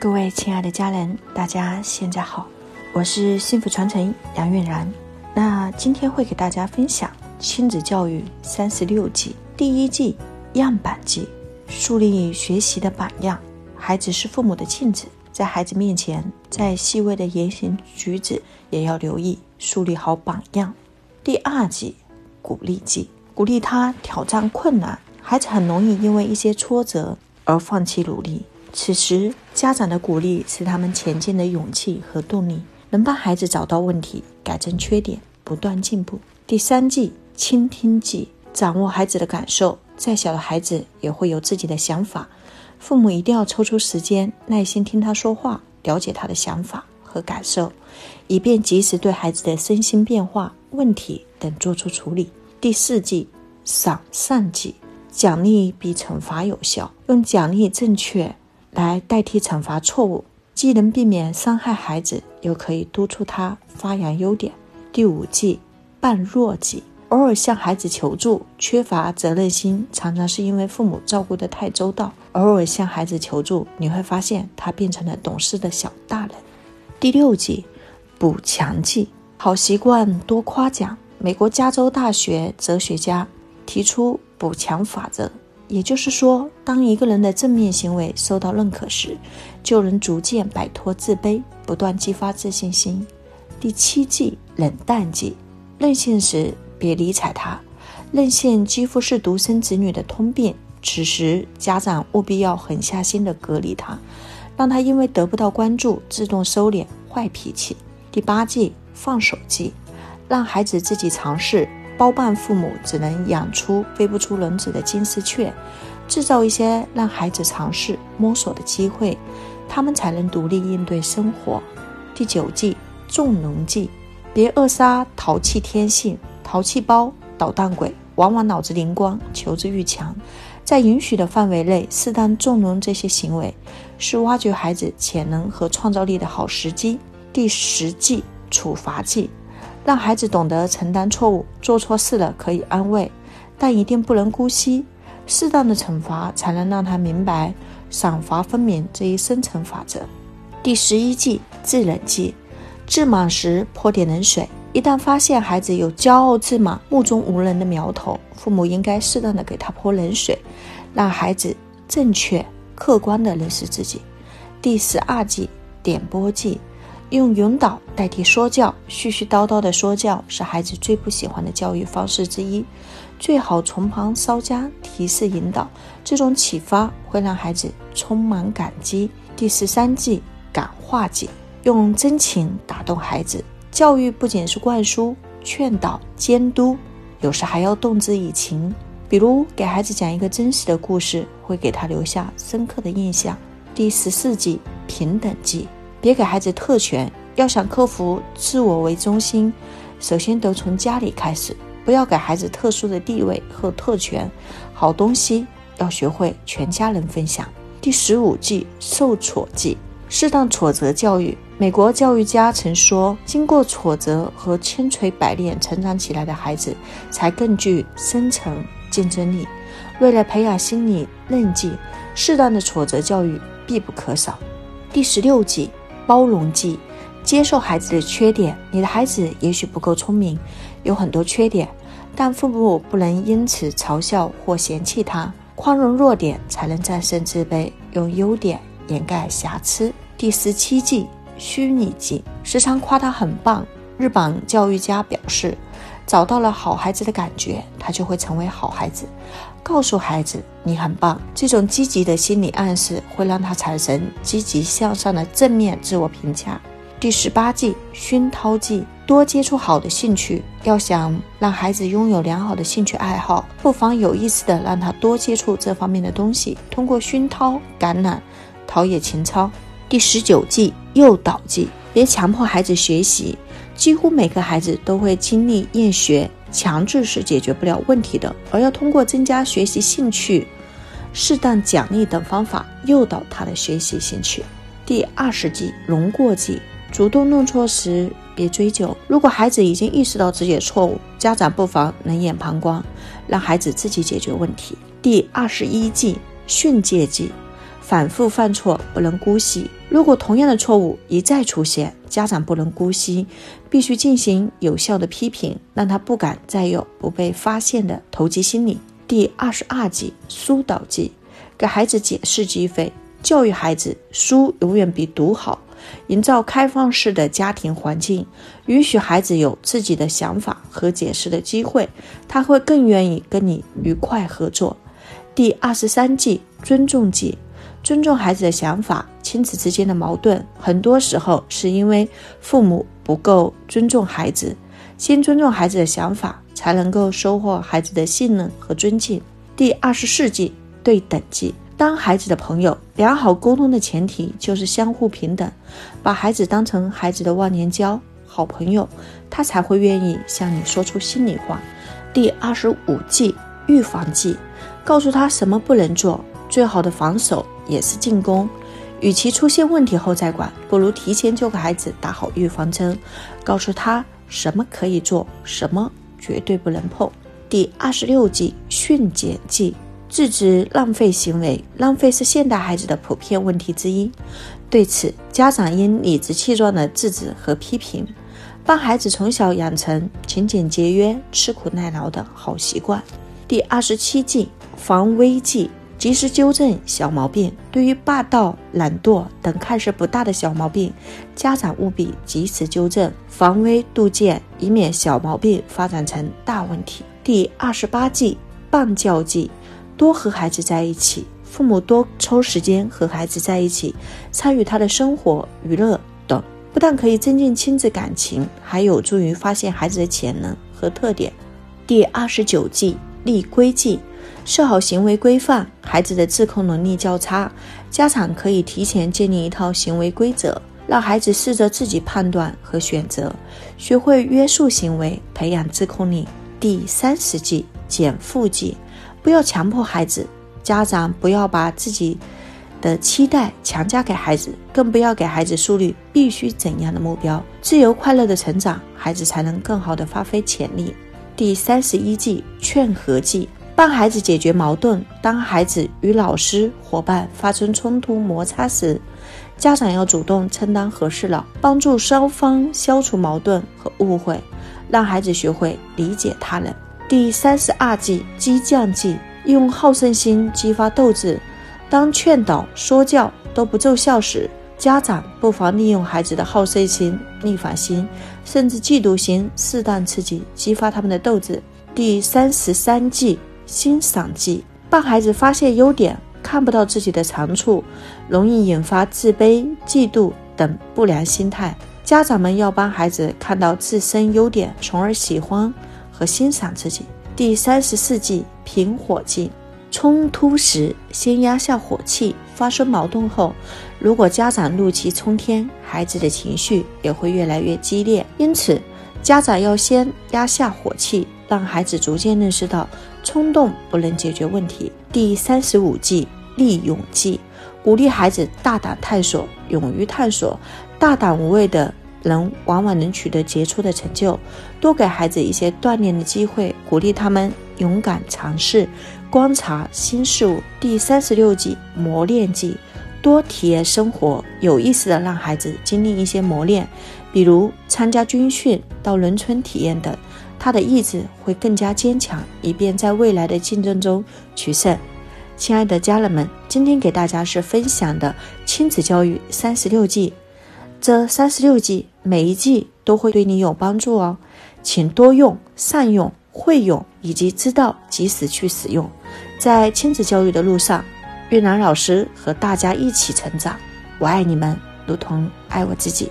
各位亲爱的家人，大家现在好，我是幸福传承杨韵然。那今天会给大家分享亲子教育三十六计，第一计样板计，树立学习的榜样。孩子是父母的镜子，在孩子面前，在细微的言行举止也要留意，树立好榜样。第二计鼓励计，鼓励他挑战困难。孩子很容易因为一些挫折而放弃努力。此时，家长的鼓励是他们前进的勇气和动力，能帮孩子找到问题、改正缺点、不断进步。第三计，倾听计，掌握孩子的感受。再小的孩子也会有自己的想法，父母一定要抽出时间，耐心听他说话，了解他的想法和感受，以便及时对孩子的身心变化、问题等做出处理。第四计，赏善计，奖励比惩罚有效，用奖励正确。来代替惩罚错误，既能避免伤害孩子，又可以督促他发扬优点。第五计，扮弱计，偶尔向孩子求助，缺乏责任心，常常是因为父母照顾得太周到。偶尔向孩子求助，你会发现他变成了懂事的小大人。第六计，补强计，好习惯多夸奖。美国加州大学哲学家提出补强法则。也就是说，当一个人的正面行为受到认可时，就能逐渐摆脱自卑，不断激发自信心。第七计，冷淡计，任性时别理睬他。任性几乎是独生子女的通病，此时家长务必要狠下心的隔离他，让他因为得不到关注，自动收敛坏脾气。第八计，放手计，让孩子自己尝试。包办父母只能养出飞不出轮子的金丝雀，制造一些让孩子尝试摸索的机会，他们才能独立应对生活。第九计，纵容计，别扼杀淘气天性。淘气包、捣蛋鬼往往脑子灵光，求知欲强，在允许的范围内适当纵容这些行为，是挖掘孩子潜能和创造力的好时机。第十计，处罚计。让孩子懂得承担错误，做错事了可以安慰，但一定不能姑息。适当的惩罚才能让他明白赏罚分明这一生存法则。第十一计，制冷计，自满时泼点冷水。一旦发现孩子有骄傲自满、目中无人的苗头，父母应该适当的给他泼冷水，让孩子正确、客观的认识自己。第十二计，点拨计。用引导代替说教，絮絮叨叨的说教是孩子最不喜欢的教育方式之一。最好从旁稍加提示引导，这种启发会让孩子充满感激。第十三计，感化计，用真情打动孩子。教育不仅是灌输、劝导、监督，有时还要动之以情。比如给孩子讲一个真实的故事，会给他留下深刻的印象。第十四计，平等计。别给孩子特权，要想克服自我为中心，首先得从家里开始。不要给孩子特殊的地位和特权，好东西要学会全家人分享。第十五计，受挫计，适当挫折教育。美国教育家曾说，经过挫折和千锤百炼成长起来的孩子，才更具深层竞争力。为了培养心理韧劲，适当的挫折教育必不可少。第十六计。包容计，接受孩子的缺点。你的孩子也许不够聪明，有很多缺点，但父母不能因此嘲笑或嫌弃他。宽容弱点，才能战胜自卑，用优点掩盖瑕疵。第十七计，虚拟计，时常夸他很棒。日本教育家表示，找到了好孩子的感觉，他就会成为好孩子。告诉孩子你很棒，这种积极的心理暗示会让他产生积极向上的正面自我评价。第十八计，熏陶计，多接触好的兴趣。要想让孩子拥有良好的兴趣爱好，不妨有意识的让他多接触这方面的东西，通过熏陶、感染，陶冶情操。第十九计，诱导计，别强迫孩子学习。几乎每个孩子都会经历厌学。强制是解决不了问题的，而要通过增加学习兴趣、适当奖励等方法诱导他的学习兴趣。第二十计，容过计，主动弄错时别追究。如果孩子已经意识到自己的错误，家长不妨冷眼旁观，让孩子自己解决问题。第二十一计，训诫计，反复犯错不能姑息。如果同样的错误一再出现，家长不能姑息，必须进行有效的批评，让他不敢再有不被发现的投机心理。第二十二计，疏导计，给孩子解释机会。教育孩子，书永远比读好。营造开放式的家庭环境，允许孩子有自己的想法和解释的机会，他会更愿意跟你愉快合作。第二十三计，尊重计，尊重孩子的想法。亲子之间的矛盾，很多时候是因为父母不够尊重孩子。先尊重孩子的想法，才能够收获孩子的信任和尊敬。第二十四计，对等计。当孩子的朋友，良好沟通的前提就是相互平等，把孩子当成孩子的忘年交、好朋友，他才会愿意向你说出心里话。第二十五计，预防计，告诉他什么不能做，最好的防守也是进攻。与其出现问题后再管，不如提前就给孩子打好预防针，告诉他什么可以做，什么绝对不能碰。第二十六计，训减计。制止浪费行为，浪费是现代孩子的普遍问题之一。对此，家长应理直气壮地制止和批评，帮孩子从小养成勤俭节约、吃苦耐劳的好习惯。第二十七计，防微计，及时纠正小毛病。对于霸道、懒惰等看似不大的小毛病，家长务必及时纠正，防微杜渐，以免小毛病发展成大问题。第二十八计，棒教计。多和孩子在一起，父母多抽时间和孩子在一起，参与他的生活、娱乐等，不但可以增进亲子感情，还有助于发现孩子的潜能和特点。第二十九计立规矩，设好行为规范。孩子的自控能力较差，家长可以提前建立一套行为规则，让孩子试着自己判断和选择，学会约束行为，培养自控力。第三十计减负计。不要强迫孩子，家长不要把自己的期待强加给孩子，更不要给孩子树立必须怎样的目标。自由快乐的成长，孩子才能更好的发挥潜力。第三十一计劝和计，帮孩子解决矛盾。当孩子与老师、伙伴发生冲突摩擦时，家长要主动承担和事佬，帮助双方消除矛盾和误会，让孩子学会理解他人。第三十二计激将计，用好胜心激发斗志。当劝导、说教都不奏效时，家长不妨利用孩子的好胜心、逆反心，甚至嫉妒心，适当刺激，激发他们的斗志。第三十三计欣赏计，帮孩子发现优点，看不到自己的长处，容易引发自卑、嫉妒等不良心态。家长们要帮孩子看到自身优点，从而喜欢。和欣赏自己。第三十四计平火计，冲突时先压下火气，发生矛盾后，如果家长怒气冲天，孩子的情绪也会越来越激烈。因此，家长要先压下火气，让孩子逐渐认识到冲动不能解决问题。第三十五计利勇计，鼓励孩子大胆探索，勇于探索，大胆无畏的。人往往能取得杰出的成就，多给孩子一些锻炼的机会，鼓励他们勇敢尝试，观察新事物。第三十六计磨练计，多体验生活，有意识的让孩子经历一些磨练，比如参加军训、到农村体验等，他的意志会更加坚强，以便在未来的竞争中取胜。亲爱的家人们，今天给大家是分享的亲子教育三十六计。这三十六计，每一计都会对你有帮助哦，请多用、善用、会用以及知道及时去使用。在亲子教育的路上，月兰老师和大家一起成长。我爱你们，如同爱我自己。